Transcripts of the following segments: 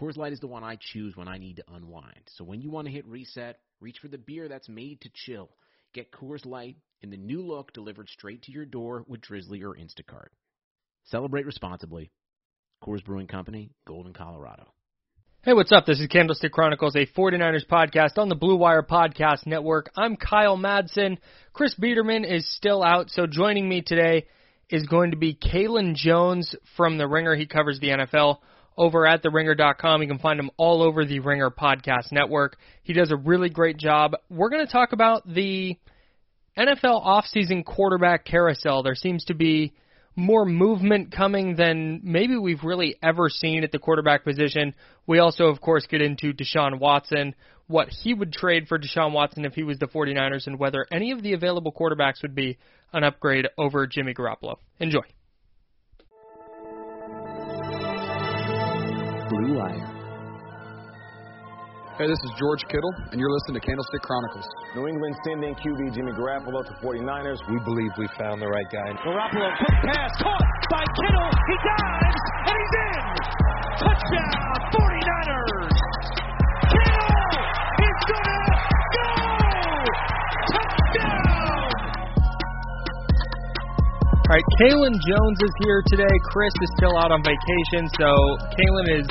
Coors Light is the one I choose when I need to unwind. So when you want to hit reset, reach for the beer that's made to chill. Get Coors Light in the new look delivered straight to your door with Drizly or Instacart. Celebrate responsibly. Coors Brewing Company, Golden, Colorado. Hey, what's up? This is Candlestick Chronicles, a 49ers podcast on the Blue Wire Podcast Network. I'm Kyle Madsen. Chris Biederman is still out, so joining me today is going to be Kaelen Jones from The Ringer. He covers the NFL over at theringer.com. You can find him all over the Ringer Podcast Network. He does a really great job. We're going to talk about the NFL offseason quarterback carousel. There seems to be more movement coming than maybe we've really ever seen at the quarterback position. We also, of course, get into Deshaun Watson, what he would trade for Deshaun Watson if he was the 49ers, and whether any of the available quarterbacks would be an upgrade over Jimmy Garoppolo. Enjoy. Blue Wire. Hey, this is George Kittle, and you're listening to Candlestick Chronicles. New England sending QB Jimmy Garoppolo to 49ers. We believe we found the right guy. Garoppolo, quick pass, caught by Kittle. He dives, and he's in. Touchdown, 49ers. Kittle is gonna go. Touchdown. All right, Kaelen Jones is here today. Chris is still out on vacation, so Kaelen is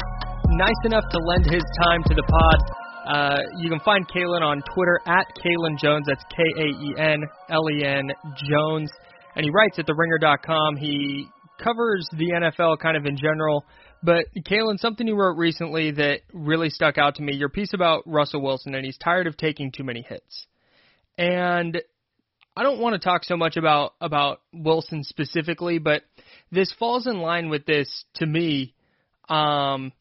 nice enough to lend his time to the pod. Uh, you can find Kaelen on Twitter at Kaelen Jones. That's K A E N L E N Jones. And he writes at TheRinger.com. He covers the NFL kind of in general. But Kaelen, something you wrote recently that really stuck out to me. Your piece about Russell Wilson, and he's tired of taking too many hits. And I don't want to talk so much about about Wilson specifically, but this falls in line with this to me. Um,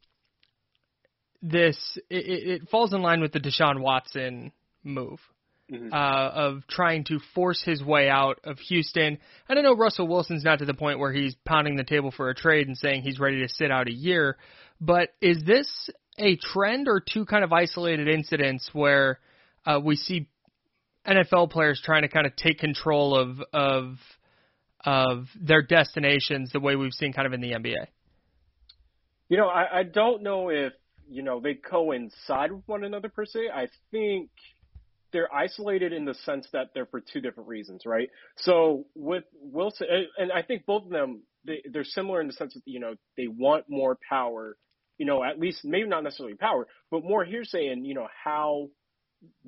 this it, it falls in line with the Deshaun Watson move mm-hmm. uh, of trying to force his way out of Houston. And I know Russell Wilson's not to the point where he's pounding the table for a trade and saying he's ready to sit out a year, but is this a trend or two kind of isolated incidents where uh, we see NFL players trying to kind of take control of of of their destinations the way we've seen kind of in the NBA? You know, I, I don't know if you know they coincide with one another per se. I think they're isolated in the sense that they're for two different reasons, right? So with Wilson, and I think both of them they, they're similar in the sense that you know they want more power, you know, at least maybe not necessarily power, but more hearsay and you know how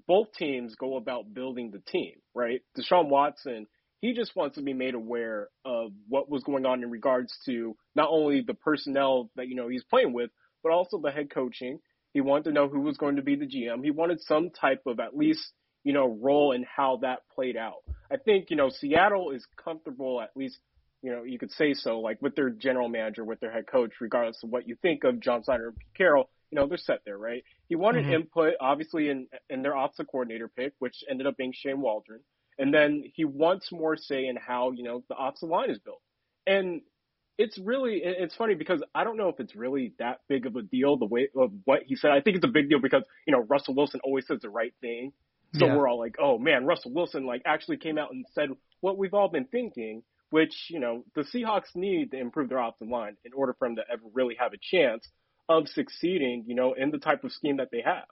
both teams go about building the team, right? Deshaun Watson, he just wants to be made aware of what was going on in regards to not only the personnel that you know he's playing with, but also the head coaching. He wanted to know who was going to be the GM. He wanted some type of at least, you know, role in how that played out. I think, you know, Seattle is comfortable at least, you know, you could say so, like with their general manager, with their head coach, regardless of what you think of John Schneider and Pete Carroll, you know, they're set there, right? He wanted mm-hmm. input, obviously, in in their offensive coordinator pick, which ended up being Shane Waldron. And then he wants more say in how, you know, the offensive line is built. and it's really it's funny because I don't know if it's really that big of a deal the way of what he said. I think it's a big deal because you know Russell Wilson always says the right thing, so Yeah. we're all like, oh man, Russell Wilson like actually came out and said what we've all been thinking, which you know the Seahawks need to improve their offensive line in order for them to ever really have a chance of succeeding, you know, in the type of scheme that they have.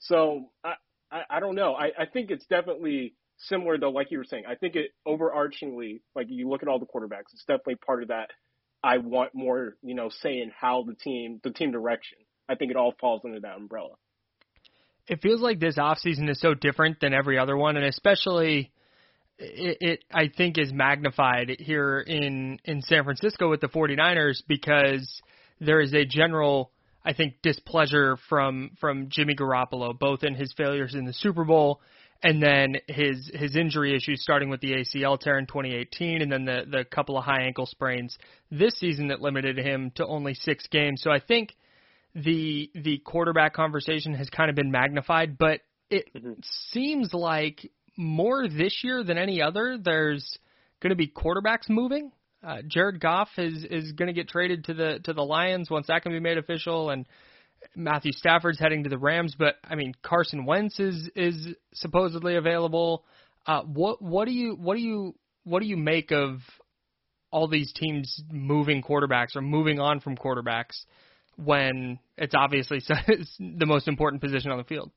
So I I, I don't know. I, I think it's definitely similar though, like you were saying. I think it overarchingly, like you look at all the quarterbacks, it's definitely part of that. I want more, you know, say in how the team, the team direction. I think it all falls under that umbrella. it feels like this offseason is so different than every other one, and especially it, it I think is magnified here in in San Francisco with the 49ers because there is a general I think displeasure from from Jimmy Garoppolo both in his failures in the Super Bowl and then his his injury issues starting with the ACL tear in 2018 and then the the couple of high ankle sprains this season that limited him to only 6 games. So I think the the quarterback conversation has kind of been magnified, but it seems like more this year than any other. There's going to be quarterbacks moving. Uh, Jared Goff is is going to get traded to the to the Lions once that can be made official, and Matthew Stafford's heading to the Rams. But I mean, Carson Wentz is is supposedly available. Uh, what what do you what do you what do you make of all these teams moving quarterbacks or moving on from quarterbacks when it's obviously the most important position on the field?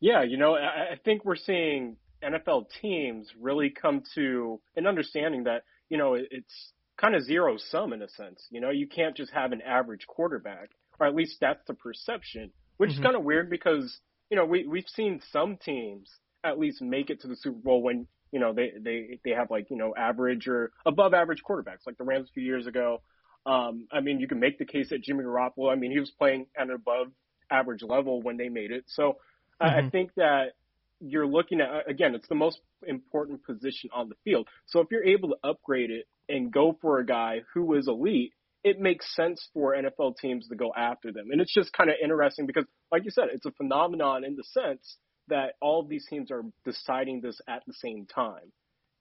Yeah, you know, I, I think we're seeing NFL teams really come to an understanding that, you know, it's kind of zero sum in a sense. You know, you can't just have an average quarterback, or at least that's the perception, which Mhm. is kind of weird because, you know, we, we've seen some teams at least make it to the Super Bowl when, you know, they, they, they have like, you know, average or above average quarterbacks, like the Rams a few years ago. Um, I mean, you can make the case that Jimmy Garoppolo, I mean, he was playing at an above average level when they made it. So I I think that you're looking at, again, it's the most important position on the field. So if you're able to upgrade it and go for a guy who is elite, it makes sense for NFL teams to go after them. And it's just kind of interesting because, like you said, it's a phenomenon in the sense that all of these teams are deciding this at the same time.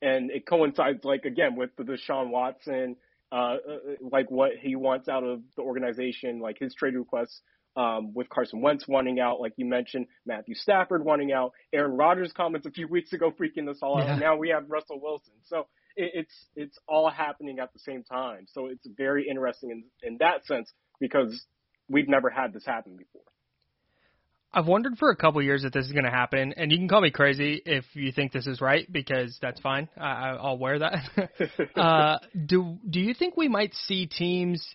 And it coincides, like, again, with the Deshaun Watson, uh, uh, like what he wants out of the organization, like his trade requests um, with Carson Wentz wanting out, like you mentioned, Matthew Stafford wanting out, Aaron Rodgers' comments a few weeks ago freaking us all out. Yeah. And now we have Russell Wilson. So it's it's all happening at the same time. So it's very interesting in in that sense because we've never had this happen before. I've wondered for a couple years if this is going to happen, and you can call me crazy if you think this is right because that's fine. I- I'll wear that. uh, do Do you think we might see teams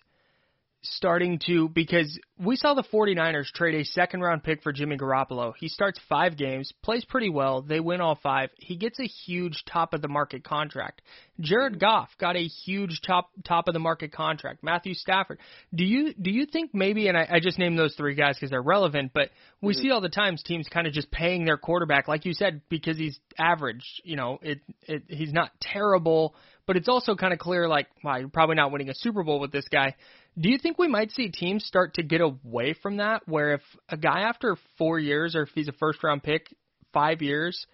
starting to because we saw the 49ers trade a second round pick for Jimmy Garoppolo. He starts 5 games, plays pretty well, they win all 5. He gets a huge top of the market contract. Jared Goff got a huge top top of the market contract. Matthew Stafford. Do you do you think maybe and I, I just named those three guys because they're relevant, but we see all the times teams kind of just paying their quarterback like you said because he's average, you know, it it he's not terrible, but it's also kind of clear like wow, you're probably not winning a Super Bowl with this guy. Do you think we might see teams start to get away from that where if a guy after 4 years or if he's a first round pick, 5 years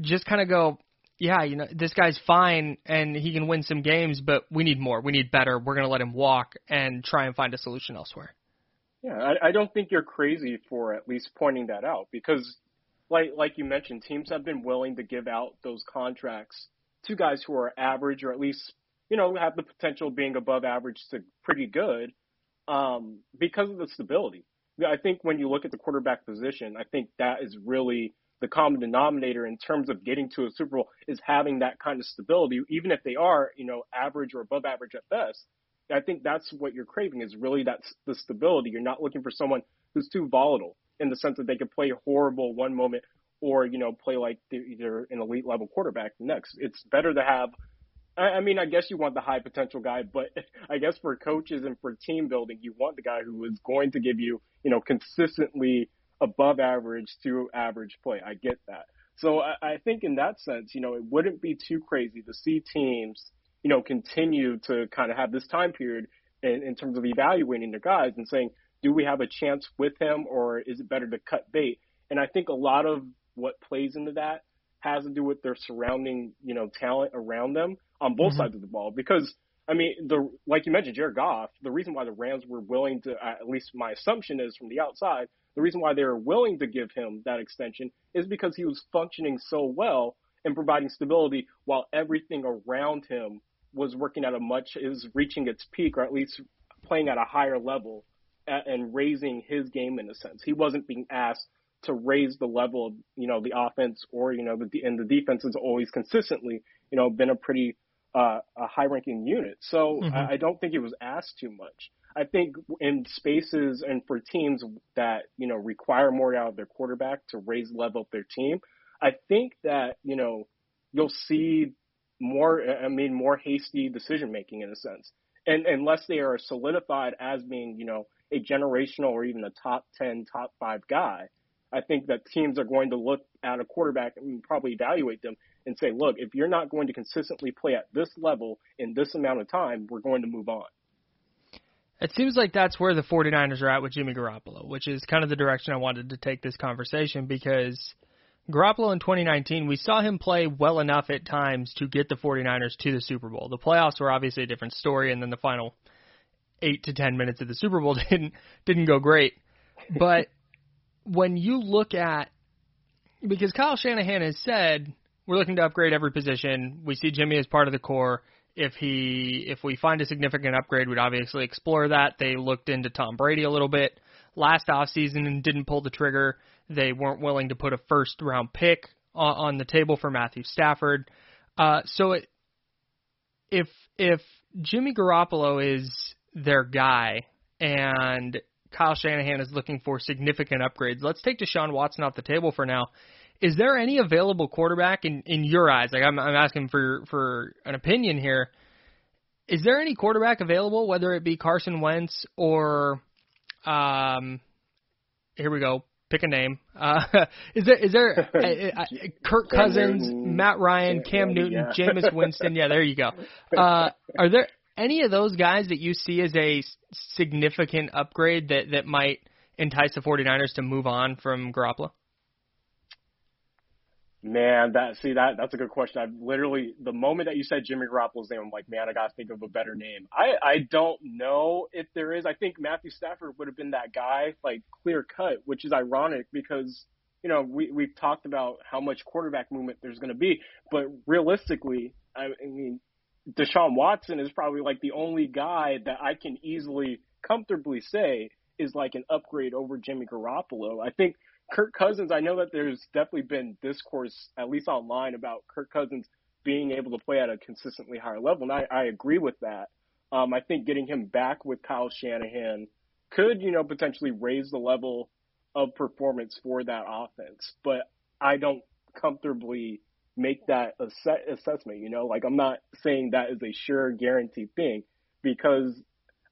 just kind of go, yeah, you know, this guy's fine and he can win some games, but we need more. We need better. We're going to let him walk and try and find a solution elsewhere. Yeah, I, I don't think you're crazy for at least pointing that out because, like like you mentioned, teams have been willing to give out those contracts to guys who are average or at least you know have the potential of being above average to pretty good um, because of the stability. I think when you look at the quarterback position, I think that is really the common denominator in terms of getting to a Super Bowl is having that kind of stability, even if they are you know average or above average at best. I think that's what you're craving is really that's the stability. You're not looking for someone who's too volatile in the sense that they could play horrible one moment or, you know, play like they're either an elite level quarterback next. It's better to have, I, I mean, I guess you want the high potential guy, but I guess for coaches and for team building, you want the guy who is going to give you, you know, consistently above average to average play. I get that. So I, I think in that sense, you know, it wouldn't be too crazy to see teams you know, continue to kind of have this time period in, in terms of evaluating their guys and saying, do we have a chance with him or is it better to cut bait? And I think a lot of what plays into that has to do with their surrounding, you know, talent around them on both Mhm. sides of the ball. Because I mean, the like you mentioned, Jared Goff. The reason why the Rams were willing to, at least my assumption is from the outside, the reason why they were willing to give him that extension is because he was functioning so well and providing stability while everything around him was working at a much is reaching its peak or at least playing at a higher level and raising his game in a sense. He wasn't being asked to raise the level of you know the offense or you know the and the defense has always consistently you know been a pretty uh, a high ranking unit. So mm-hmm. I, I don't think it was asked too much. I think in spaces and for teams that you know require more out of their quarterback to raise the level of their team, I think that you know you'll see more. I mean, more hasty decision making in a sense, and unless they are solidified as being you know a generational or even a top ten, top five guy, I think that teams are going to look at a quarterback and probably evaluate them and say, look, if you're not going to consistently play at this level in this amount of time, we're going to move on. It seems like that's where the 49ers are at with Jimmy Garoppolo, which is kind of the direction I wanted to take this conversation because Garoppolo in 2019, we saw him play well enough at times to get the 49ers to the Super Bowl. The playoffs were obviously a different story, and then the final eight to ten minutes of the Super Bowl didn't didn't go great. But when you look at because Kyle Shanahan has said we're looking to upgrade every position. We see Jimmy as part of the core. If he if we find a significant upgrade, we'd obviously explore that. They looked into Tom Brady a little bit last offseason and didn't pull the trigger. They weren't willing to put a first round pick on, the table for Matthew Stafford. Uh, so it, if if Jimmy Garoppolo is their guy and Kyle Shanahan is looking for significant upgrades, let's take Deshaun Watson off the table for now is there any available quarterback in in your eyes? Like I'm I'm asking for for an opinion here. Is there any quarterback available, whether it be Carson Wentz or, um, here we go, pick a name. Uh, is there is there uh, uh, Kirk Cousins, Matt Ryan, Cam Newton, Jameis Winston? Yeah, there you go. Uh, are there any of those guys that you see as a significant upgrade that that might entice the 49ers to move on from Garoppolo? Man, that see that that's a good question. I literally the moment that you said Jimmy Garoppolo's name, I'm like, man, I gotta think of a better name. I I don't know if there is. I think Matthew Stafford would have been that guy, like clear cut, which is ironic because you know we we've talked about how much quarterback movement there's going to be, but realistically, I, I mean, Deshaun Watson is probably like the only guy that I can easily comfortably say is like an upgrade over Jimmy Garoppolo. I think Kirk Cousins, I know that there's definitely been discourse, at least online, about Kirk Cousins being able to play at a consistently higher level, and I, I agree with that. Um, I think getting him back with Kyle Shanahan could, you know, potentially raise the level of performance for that offense. But I don't comfortably make that ass- assessment. You know, like I'm not saying that is a sure guaranteed thing because,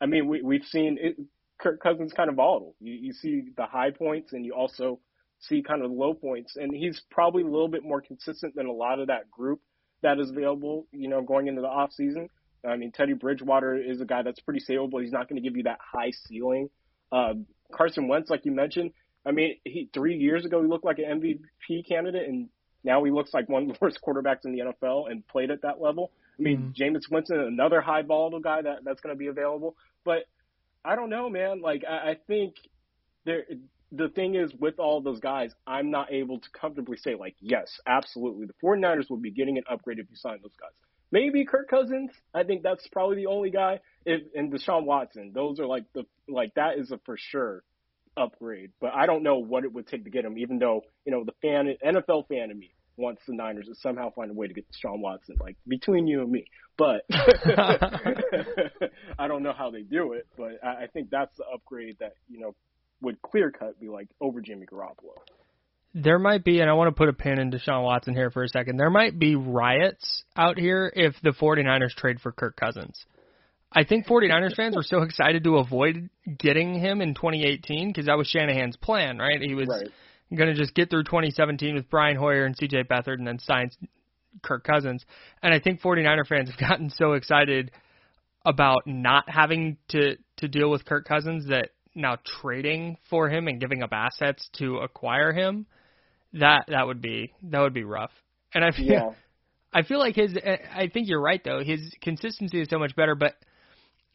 I mean, we we've seen it. Kirk Cousins kind of volatile. You, you see the high points and you also see kind of low points. And he's probably a little bit more consistent than a lot of that group that is available, you know, going into the off season. I mean, Teddy Bridgewater is a guy that's pretty stable, but he's not going to give you that high ceiling. Uh, Carson Wentz, like you mentioned, I mean, he three years ago he looked like an MVP candidate, and now he looks like one of the worst quarterbacks in the NFL and played at that level. I mean, mm-hmm. Jameis Winston, another high volatile guy that that's going to be available, but I don't know, man. Like I, I think there. The thing is, with all those guys, I'm not able to comfortably say, like, yes, absolutely. The 49ers will be getting an upgrade if you sign those guys. Maybe Kirk Cousins. I think that's probably the only guy. If, and Deshaun Watson. Those are like the like that is a for sure upgrade. But I don't know what it would take to get him. Even though you know the fan NFL fan in me wants the Niners to somehow find a way to get Sean Watson, like between you and me. But I don't know how they do it, but I, I think that's the upgrade that, you know, would clear cut be like over Jimmy Garoppolo. There might be, and I want to put a pin in Deshaun Watson here for a second. There might be riots out here if the 49ers trade for Kirk Cousins. I think 49ers fans were so excited to avoid getting him in 2018 because that was Shanahan's plan, right? He was right going to just get through 2017 with Brian Hoyer and CJ Beathard and then sign Kirk Cousins. And I think 49er fans have gotten so excited about not having to to deal with Kirk Cousins that now trading for him and giving up assets to acquire him that that would be that would be rough. And I feel yeah. I feel like his. I think you're right though. His consistency is so much better, but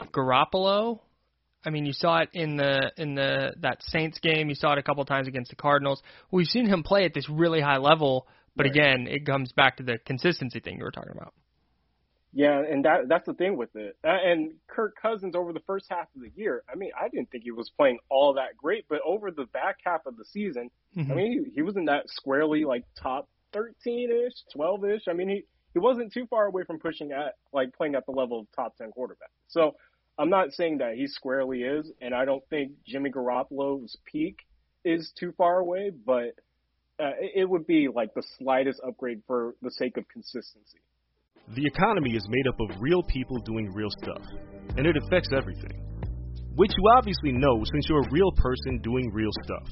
Garoppolo. I mean, you saw it in the in the that Saints game. You saw it a couple times against the Cardinals. We've seen him play at this really high level, but right. again, it comes back to the consistency thing you were talking about. Yeah, and that that's the thing with it. Uh, and Kirk Cousins over the first half of the year, I mean, I didn't think he was playing all that great, but over the back half of the season, mm-hmm. I mean, he, he was in that squarely like top 13ish, 12ish. I mean, he he wasn't too far away from pushing at like playing at the level of top 10 quarterback. So I'm not saying that he squarely is, and I don't think Jimmy Garoppolo's peak is too far away, but uh, it would be like the slightest upgrade for the sake of consistency. The economy is made up of real people doing real stuff, and it affects everything. Which you obviously know since you're a real person doing real stuff.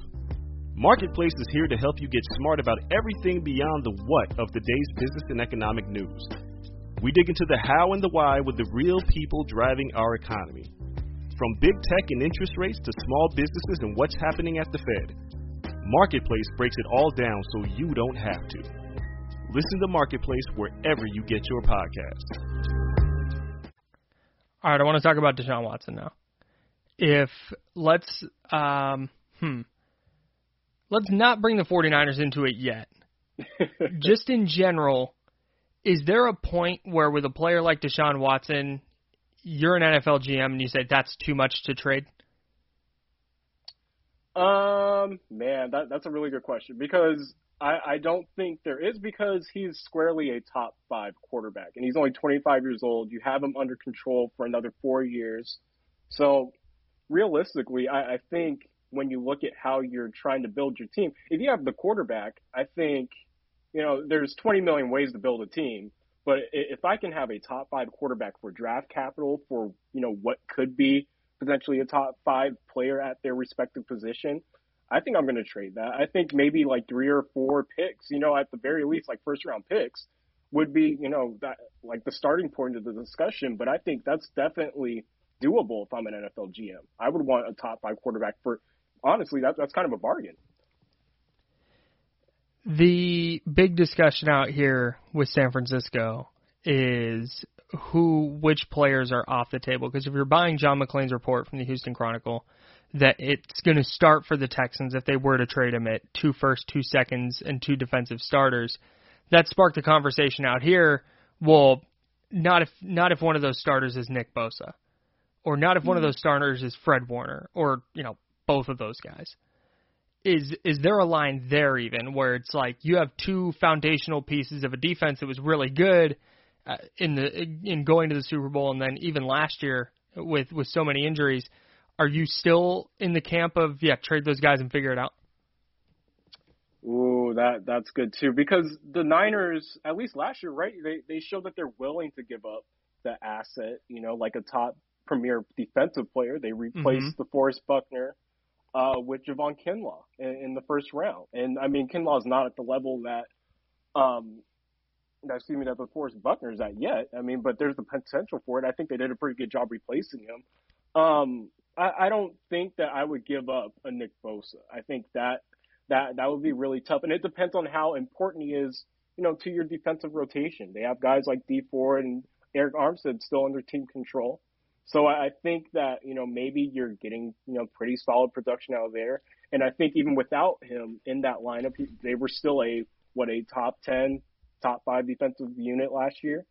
Marketplace is here to help you get smart about everything beyond the what of today's business and economic news we dig into the how and the why with the real people driving our economy. From big tech and interest rates to small businesses and what's happening at the Fed, Marketplace breaks it all down so you don't have to. Listen to Marketplace wherever you get your podcasts. All right, I want to talk about Deshaun Watson now. If let's um hmm let's not bring the 49ers into it yet. Just in general, is there a point where with a player like Deshaun Watson, you're an NFL GM and you say that's too much to trade? Um, man, that that's a really good question because I, I don't think there is because he's squarely a top five quarterback and he's only 25 years old. You have him under control for another four years. So realistically, I, I think when you look at how you're trying to build your team, if you have the quarterback, I think – you know, there's 20 million ways to build a team, but if I can have a top five quarterback for draft capital for, you know, what could be potentially a top five player at their respective position, I think I'm going to trade that. I think maybe like three or four picks, you know, at the very least, like first round picks would be, you know, that like the starting point of the discussion. But I think that's definitely doable if I'm an NFL GM. I would want a top five quarterback for, honestly, that, that's kind of a bargain. The big discussion out here with San Francisco is who, which players are off the table. Because if you're buying John McClain's report from the Houston Chronicle, that it's going to start for the Texans if they were to trade him at two first, two seconds, and two defensive starters. That sparked a conversation out here. Well, not if not if one of those starters is Nick Bosa, or not if one of hmm. those starters is Fred Warner, or you know both of those guys. Is is there a line there even where it's like you have two foundational pieces of a defense that was really good uh, in the in going to the Super Bowl and then even last year with with so many injuries are you still in the camp of yeah trade those guys and figure it out? Ooh, that that's good too because the Niners at least last year right they they showed that they're willing to give up the asset you know like a top premier defensive player. They replaced mm-hmm. DeForest Buckner uh, with Javon Kinlaw in, in the first round. And I mean, Kinlaw is not at the level that, um, that excuse me, that DeForest Buckner's at yet. I mean, but there's the potential for it. I think they did a pretty good job replacing him. Um, I, I don't think that I would give up a Nick Bosa. I think that that that would be really tough, and it depends on how important he is, you know, to your defensive rotation. They have guys like Dee Ford and Arik Armstead still under team control. So I think that, you know, maybe you're getting, you know, pretty solid production out of there. And I think even without him in that lineup, they were still a, what, a top 10, top five defensive unit last year.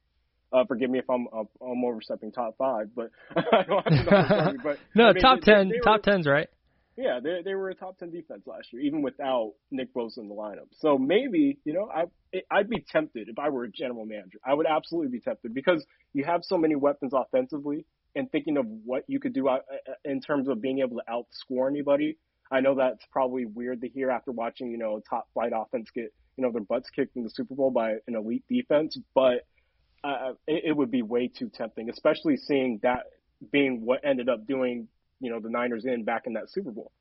Uh, forgive me if I'm I'm overstepping top five, but I don't have to know. But no, I mean, top they, ten, they were, top ten's right. Yeah, they they were a top ten defense last year, even without Nick Bosa in the lineup. So maybe you know I I'd be tempted if I were a general manager. I would absolutely be tempted because you have so many weapons offensively, and thinking of what you could do uh, uh, in terms of being able to outscore anybody. I know that's probably weird to hear after watching you know top flight offense get you know their butts kicked in the Super Bowl by an elite defense, but uh, it, it would be way too tempting, especially seeing that being what ended up doing you know the Niners in back in that Super Bowl.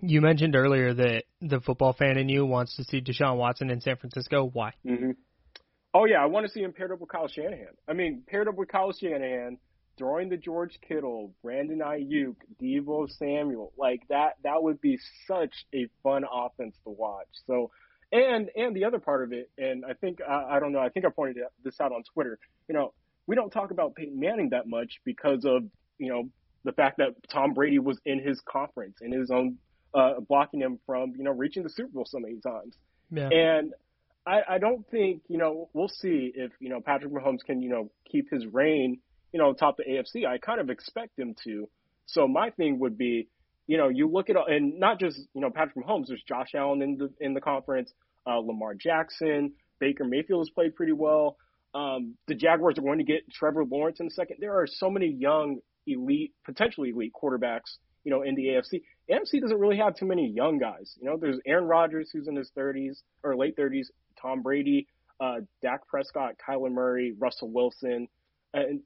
You mentioned earlier that the football fan in you wants to see Deshaun Watson in San Francisco. Why? Mm-hmm. Oh yeah, I want to see him paired up with Kyle Shanahan. I mean, paired up with Kyle Shanahan, throwing the George Kittle, Brandon Aiyuk, Deebo Samuel, like that. That would be such a fun offense to watch. So, and and the other part of it, and I think I, I don't know, I think I pointed this out on Twitter. You know, we don't talk about Peyton Manning that much because of you know the fact that Tom Brady was in his conference, in his own, uh, blocking him from, you know, reaching the Super Bowl so many times. Yeah. And I, I don't think, you know, we'll see if, you know, Patrick Mahomes can, you know, keep his reign, you know, top the AFC. I kind of expect him to. So my thing would be, you know, you look at, and not just, you know, Patrick Mahomes, there's Josh Allen in the, in the conference, uh, Lamar Jackson, Baker Mayfield has played pretty well. Um, the Jaguars are going to get Trevor Lawrence in a second. There are so many young elite, potentially elite quarterbacks, you know, in the AFC. AFC doesn't really have too many young guys. You know, there's Aaron Rodgers who's in his 30s or late 30s, Tom Brady, uh, Dak Prescott, Kyler Murray, Russell Wilson, and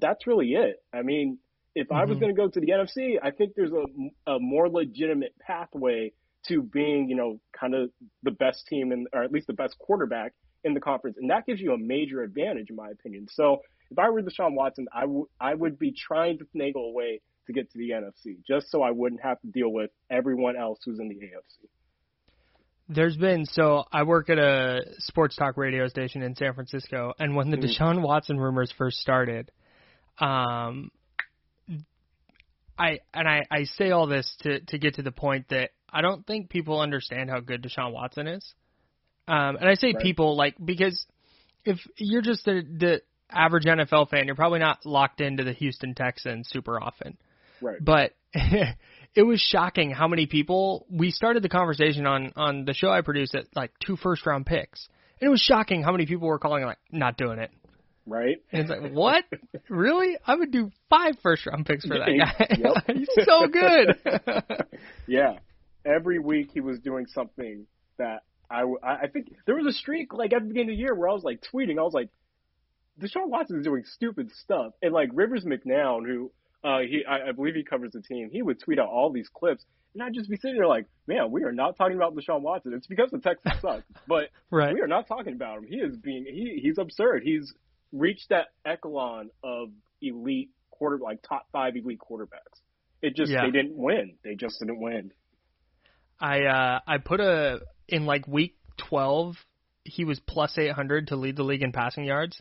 that's really it. I mean, if mm-hmm. I was mm-hmm. going to go to the NFC, I think there's a, a more legitimate pathway to being, you know, kind of the best team and or at least the best quarterback in the conference, and that gives you a major advantage, in my opinion. So if I were Deshaun Watson, I, w- I would be trying to finagle a way to get to the NFC just so I wouldn't have to deal with everyone else who's in the AFC. There's been so I work at a sports talk radio station in San Francisco, and when the mm-hmm. Deshaun Watson rumors first started, um, I and I, I say all this to to get to the point that I don't think people understand how good Deshaun Watson is. Um, and I say right. people like because if you're just the, the average NFL fan, you're probably not locked into the Houston Texans super often. Right. But it was shocking how many people we started the conversation on on the show I produced at like two first round picks. And it was shocking how many people were calling like not doing it. Right. And it's like, what? really? I would do five first round picks for that guy. He's so good. yeah. Every week he was doing something that I, I think there was a streak like at the beginning of the year where I was like tweeting. I was like, Deshaun Watson is doing stupid stuff, and like Rivers McCown, who uh, he I, I believe he covers the team, he would tweet out all these clips, and I'd just be sitting there like, man, we are not talking about Deshaun Watson. It's because the Texans suck, but right. we are not talking about him. He is being he he's absurd. He's reached that echelon of elite quarter like top five elite quarterbacks. It just yeah. they didn't win. They just didn't win. I uh I put a in like week twelve he was plus eight hundred to lead the league in passing yards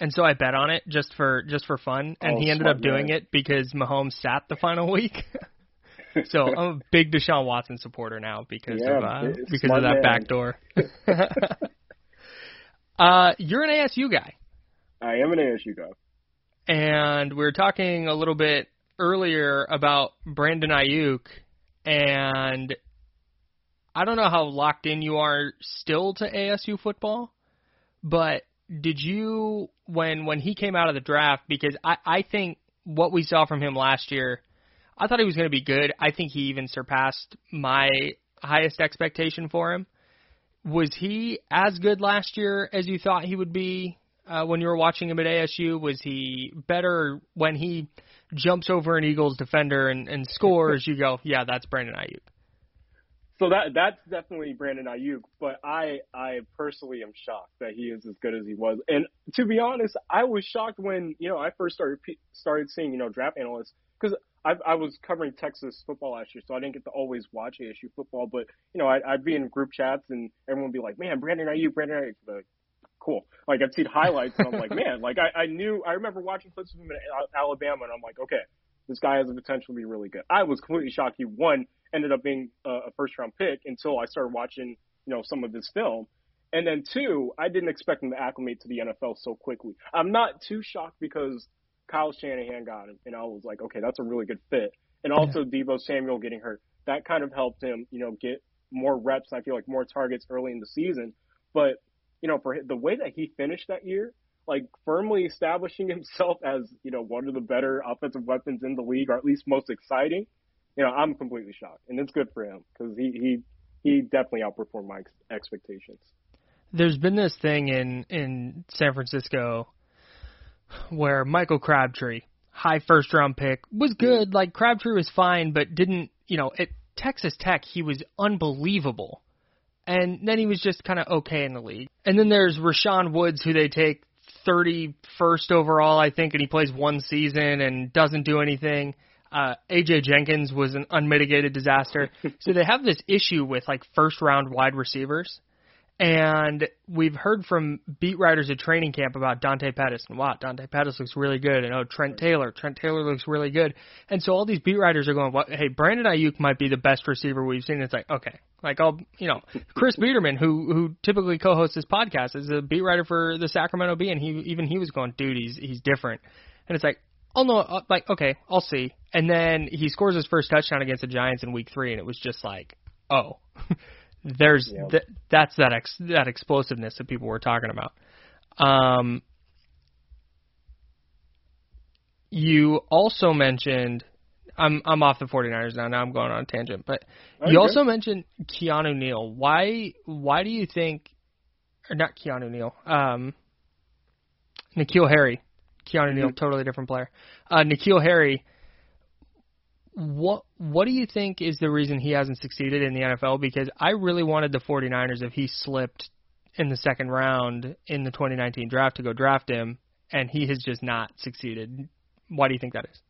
and so I bet on it just for just for fun, and oh, he ended up doing man. it because Mahomes sat the final week. so I'm a big Deshaun Watson supporter now because yeah, of uh, because of that man. back door. uh, you're an ASU guy. I am an ASU guy. And we were talking a little bit earlier about Brandon Aiyuk, and I don't know how locked in you are still to ASU football, but did you when when he came out of the draft because I I think what we saw from him last year, I thought he was going to be good. I think he even surpassed my highest expectation for him. Was he as good last year as you thought he would be uh, when you were watching him at ASU? Was he better when he jumps over an Eagles defender and, and scores? you go, yeah, that's Brandon Aiyuk. So that that's definitely Brandon Aiyuk, but I I personally am shocked that he is as good as he was. And to be honest, I was shocked when you know I first started started seeing you know draft analysts because I I was covering Texas football last year, so I didn't get to always watch ASU football. But you know I, I'd be in group chats and everyone would be like, "Man, Brandon Aiyuk, Brandon Aiyuk." The cool. Like I'd seen highlights and I'm like, man, like I, I knew I remember watching clips of him in Alabama and I'm like, okay, this guy has the potential to be really good. I was completely shocked he won, ended up being a, first round pick until I started watching, you know, some of his film. And then two, I didn't expect him to acclimate to the NFL so quickly. I'm not too shocked because Kyle Shanahan got him, and I was like, okay, that's a really good fit. And also yeah. Deebo Samuel getting hurt, that kind of helped him, you know, get more reps. I feel like more targets early in the season. But you know, for the way that he finished that year, like firmly establishing himself as you know one of the better offensive weapons in the league, or at least most exciting. You know, I'm completely shocked, and it's good for him because he he he definitely outperformed my ex- expectations. There's been this thing in in San Francisco where Michael Crabtree, high first round pick, was good. Like Crabtree was fine, but didn't you know at Texas Tech he was unbelievable and then he was just kind of okay in the league. And then there's Rashaun Woods, who they take 31st overall, I think, and he plays one season and doesn't do anything. Uh, AJ Jenkins was an unmitigated disaster. so they have this issue with like first round wide receivers. And we've heard from beat writers at training camp about Dante Pettis. And wow, Dante Pettis looks really good, and oh Trent Taylor, Trent Taylor looks really good, and so all these beat writers are going, well, hey, Brandon Aiyuk might be the best receiver we've seen. It's like okay, like I'll you know Chris Biederman, who who typically co-hosts this podcast, is a beat writer for the Sacramento Bee, and he even he was going, dude, he's he's different, and it's like. I'll know, uh, like, okay, I'll see. And then he scores his first touchdown against the Giants in week three, and it was just like, oh, there's yep. th- that's that ex- that explosiveness that people were talking about. Um, you also mentioned I'm I'm off the 49ers now. Now I'm going on a tangent, but okay. you also mentioned Keanu Neal. Why why do you think or not Keanu Neal? Um, N'Keal Harry. Keanu. Neal, totally different player. Uh, N'Keal Harry what what do you think is the reason he hasn't succeeded in the NFL? Because I really wanted the 49ers if he slipped in the second round in the 2019 draft to go draft him, and he has just not succeeded. Why do you think that is?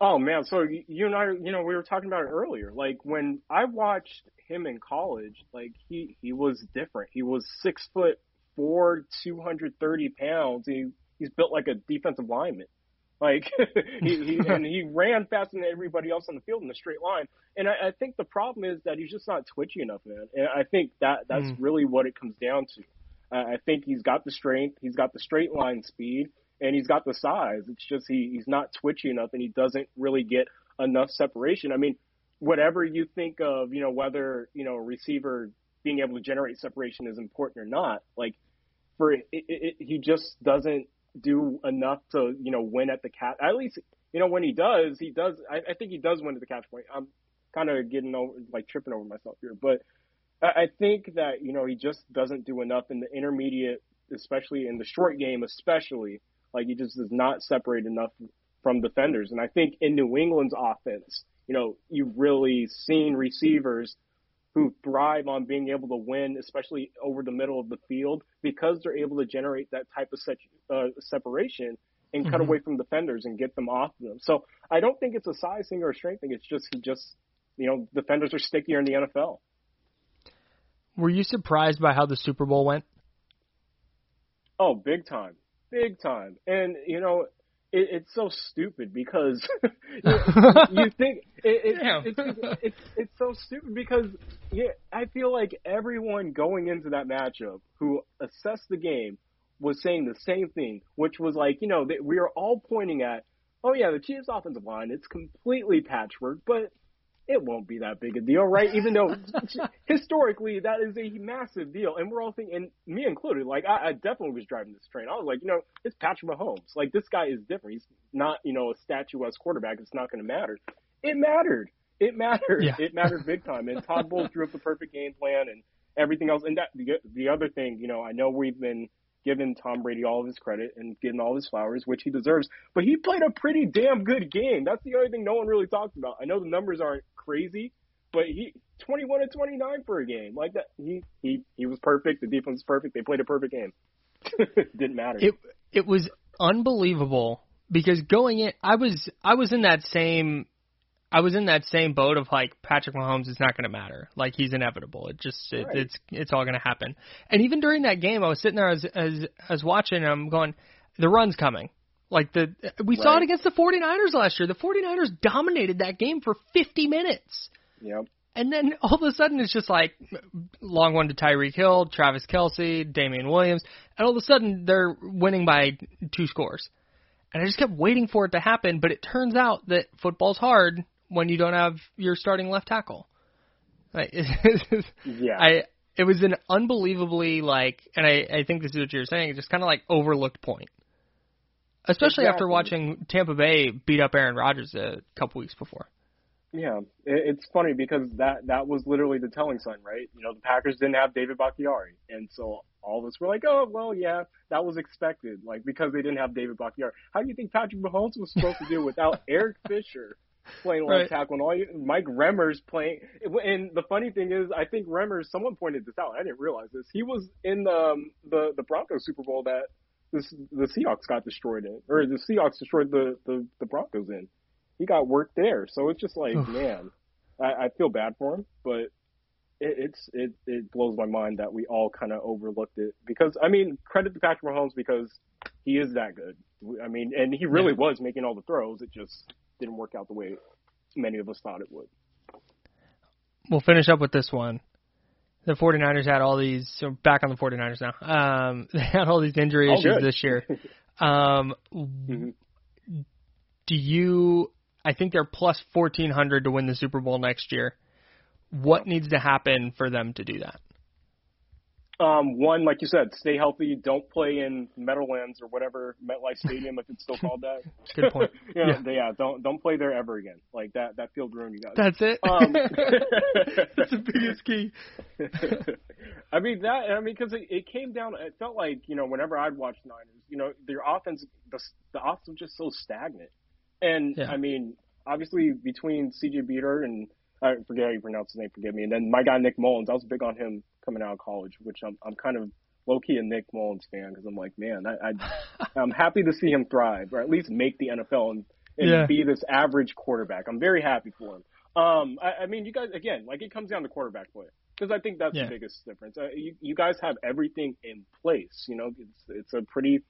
Oh man, so you and I, you know, we were talking about it earlier. Like when I watched him in college, like he he was different. He was six foot four, 230 pounds. He he's built like a defensive lineman. Like he, he and he ran faster than everybody else on the field in a straight line. And I, I think the problem is that he's just not twitchy enough, man. And I think that that's mm. really what it comes down to. Uh, I think he's got the strength, he's got the straight line speed, and he's got the size. It's just he he's not twitchy enough, and he doesn't really get enough separation. I mean, whatever you think of, you know, whether you know a receiver being able to generate separation is important or not, like for it, it, it, he just doesn't do enough to you know win at the cat. At least you know when he does, he does. I, I think he does win at the catch point. I'm kind of getting over like tripping over myself here, but I, I think that you know he just doesn't do enough in the intermediate, especially in the short game, especially like he just does not separate enough from defenders. And I think in New England's offense, you know, you've really seen receivers who thrive on being able to win, especially over the middle of the field, because they're able to generate that type of uh, separation and mm-hmm. cut away from defenders and get them off them. So I don't think it's a size thing or a strength thing. It's just he just you know defenders are stickier in the NFL. Were you surprised by how the Super Bowl went? Oh, big time, big time. And you know, it, it's so stupid because you, you think it, it, it's, it's it's so stupid because yeah, I feel like everyone going into that matchup who assessed the game was saying the same thing, which was like you know we are all pointing at, oh yeah, the Chiefs' offensive line it's completely patchwork, but it won't be that big a deal, right? Even though historically that is a massive deal, and we're all thinking, and me included, like I, I definitely was driving this train. I was like, you know, it's Patrick Mahomes. Like this guy is different. He's not, you know, a statuesque quarterback. It's not going to matter. It mattered. It mattered. Yeah. It mattered big time. And Todd Bowles drew up the perfect game plan and everything else. And that the, the other thing, you know, I know we've been giving Tom Brady all of his credit and given all his flowers, which he deserves. But he played a pretty damn good game. That's the only thing no one really talks about. I know the numbers aren't crazy, but he 21 and 29 for a game like that. He he he was perfect. The defense was perfect. They played a perfect game. Didn't matter. It it was unbelievable because going in, I was I was in that same I was in that same boat of like Patrick Mahomes is not going to matter. Like he's inevitable. It just it, Right. it's it's all going to happen. And even during that game, I was sitting there as as as watching. And I'm going, the run's coming. Like the we saw it against the 49ers last year. The 49ers dominated that game for 50 minutes. Yep. And then all of a sudden it's just like long one to Tyreek Hill, Travis Kelce, Damien Williams, and all of a sudden they're winning by two scores. And I just kept waiting for it to happen, but it turns out that football's hard when you don't have your starting left tackle. Like, Yeah. I it was an unbelievably like, and I I think this is what you're saying, just kind of like overlooked point, especially after watching Tampa Bay beat up Aaron Rodgers a couple weeks before. Yeah, it's funny because that that was literally the telling sign, right? You know, the Packers didn't have David Bakhtiari, and so all of us were like, "Oh, well, yeah, that was expected." Like because they didn't have David Bakhtiari. How do you think Patrick Mahomes was supposed to do without Eric Fisher playing left Right. tackle and all you, Mike Remmers playing? And the funny thing is, I think Remmers. Someone pointed this out. I didn't realize this. He was in the um, the the Broncos Super Bowl that this, the Seahawks got destroyed in, or the Seahawks destroyed the the, the Broncos in he got work there. So it's just like, man, I, I feel bad for him, but it, it's it it blows my mind that we all kind of overlooked it because I mean, credit to Patrick Mahomes because he is that good. I mean, and he really Yeah. was making all the throws. It just didn't work out the way many of us thought it would. we'll finish up with this one. The 49ers had all these, so back on the 49ers now. Um, they had all these injury Oh, issues good. this year. Um, Mhm. do you, I think they're plus 1400 to win the Super Bowl next year. What needs to happen for them to do that? Um, one, like you said, stay healthy. Don't play in Meadowlands or whatever MetLife Stadium if it's still called that. Good point. yeah, Yeah. yeah. Don't don't play there ever again. Like that that field ruined you guys. That's it. Um, That's the biggest key. I mean that. I mean because it, it came down. It felt like you know whenever I'd watch Niners, you know their offense, the the offense was just so stagnant. And Yeah. I mean, obviously between CJ Beathard and I forget how you pronounce his name, forgive me. And then my guy Nick Mullens, I was big on him coming out of college, which I'm I'm kind of low key a Nick Mullens fan because I'm like, man, I, I I'm happy to see him thrive or at least make the NFL and, and Yeah. be this average quarterback. I'm very happy for him. Um, I, I mean, you guys again, like it comes down to quarterback play because I think that's Yeah. the biggest difference. Uh, you, you guys have everything in place. You know, it's it's a pretty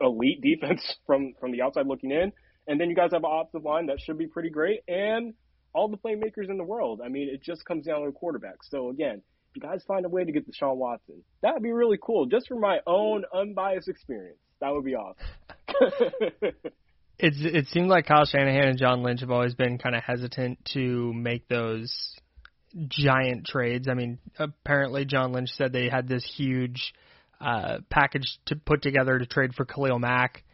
elite defense from from the outside looking in, and then you guys have an offensive line that should be pretty great and all the playmakers in the world. I mean, it just comes down to the quarterback. So again, guys find a way to get Deshaun Watson, that would be really cool. Just for my own unbiased experience, that would be awesome. it's it seemed like Kyle Shanahan and John Lynch have always been kind of hesitant to make those giant trades. I mean, apparently John Lynch said they had this huge uh, package to put together to trade for Khalil Mack,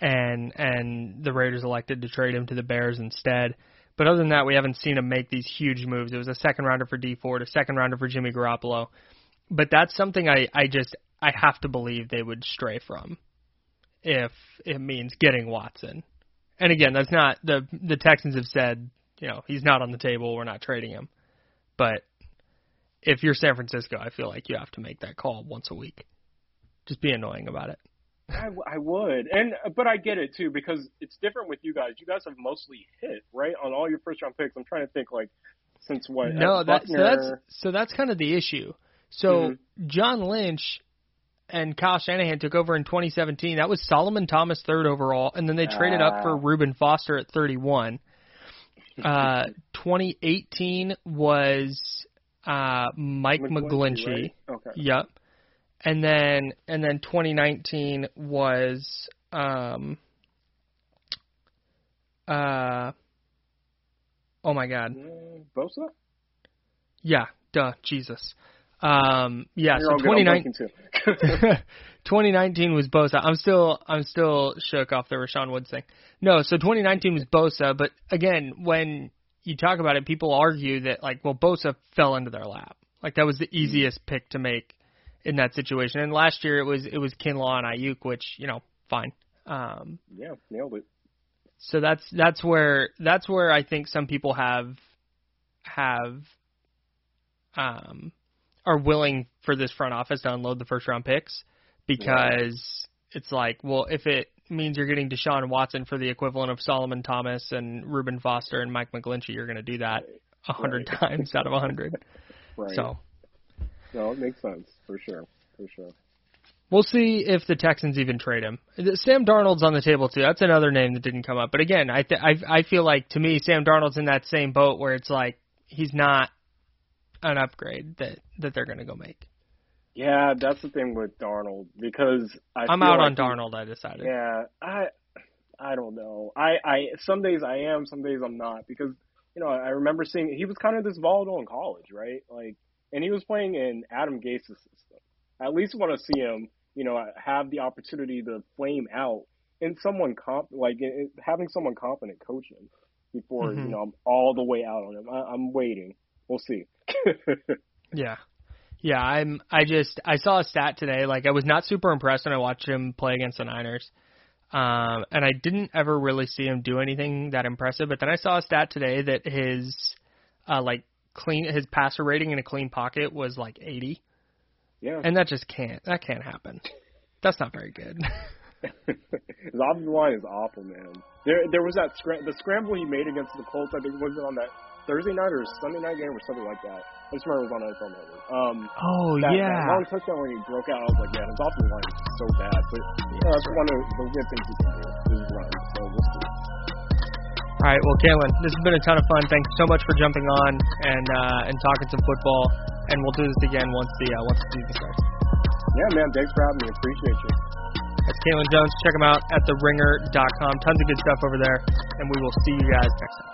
and and the Raiders elected to trade him to the Bears instead. But other than that, we haven't seen him make these huge moves. It was a second rounder for Dee Ford, a second rounder for Jimmy Garoppolo. But that's something I I just I have to believe they would stray from if it means getting Watson. And again, that's not the the Texans have said, you know, he's not on the table, we're not trading him. But if you're San Francisco, I feel like you have to make that call once a week. Just be annoying about it. I, w- I would, and but I get it too because it's different with you guys. You guys have mostly hit right on all your first round picks. I'm trying to think like since what? No, uh, that's so that's so that's kind of the issue. So Mhm. John Lynch and Kyle Shanahan took over in 2017. That was Solomon Thomas third overall, and then they traded up for Ah. Reuben Foster at 31. Uh, 2018 was uh, Mike McGlinchey. right? Okay. Yep. And then and then 2019 was um uh oh my god. Mm, Bosa. Yeah, duh, Jesus. Um yeah, You're so all good. I'm 2019 2019 was Bosa. I'm still I'm still shook off the Rashaun Woods thing. No, so 2019 was Bosa, but again, when you talk about it, people argue that like, well, Bosa fell into their lap. Like that was the easiest pick to make in that situation. And last year it was it was Kinlaw and Aiyuk, which you know, fine. Um, yeah, nailed it. so that's that's where that's where I think some people have have um are willing for this front office to unload the first round picks because it's like, well, if it means you're getting Deshaun Watson for the equivalent of Solomon Thomas and Reuben Foster and Mike McGlinchey, you're going to do that a hundred Right. times out of a hundred. Right. So no, it makes sense for sure, for sure. we'll see if the Texans even trade him. Sam Darnold's on the table too. That's another name that didn't come up. But again, I th- I I feel like to me Sam Darnold's in that same boat where it's like he's not an upgrade that that they're going to go make. Yeah, that's the thing with Darnold because I I'm feel out like on Darnold. I decided. Yeah, I I don't know. I I some days I am, some days I'm not because you know I remember seeing he was kind of this volatile in college, right? Like, and he was playing in Adam Gase's system. I at least want to see him, you know, have the opportunity to flame out in someone comp like in, having someone competent coach him before Mhm. you know I'm all the way out on him. I, I'm waiting. We'll see. Yeah. Yeah, I'm I just I saw a stat today, like I was not super impressed when I watched him play against the Niners. Um and I didn't ever really see him do anything that impressive, but then I saw a stat today that his uh like clean his passer rating in a clean pocket was like 80. yeah. And that just can't that can't happen. That's not very good. His offensive line is awful, man. There, there was that scram- the scramble he made against the Colts. I think it was it on that Thursday night or Sunday night game or something like that. I just remember it was on NFL Network. Um, Oh that, yeah. that long touchdown when he broke out, I was like, yeah, his offensive line is so bad. But you know, that's one of the good things he can do is run. So we'll see. All right, well, Kaelen, this has been a ton of fun. Thanks so much for jumping on and uh, and talking some football. And we'll do this again once the uh, once the season starts. Yeah, man. Thanks for having me. Appreciate you. That's Kaelen Jones. Check him out at theringer.com. Tons of good stuff over there. And we will see you guys next time.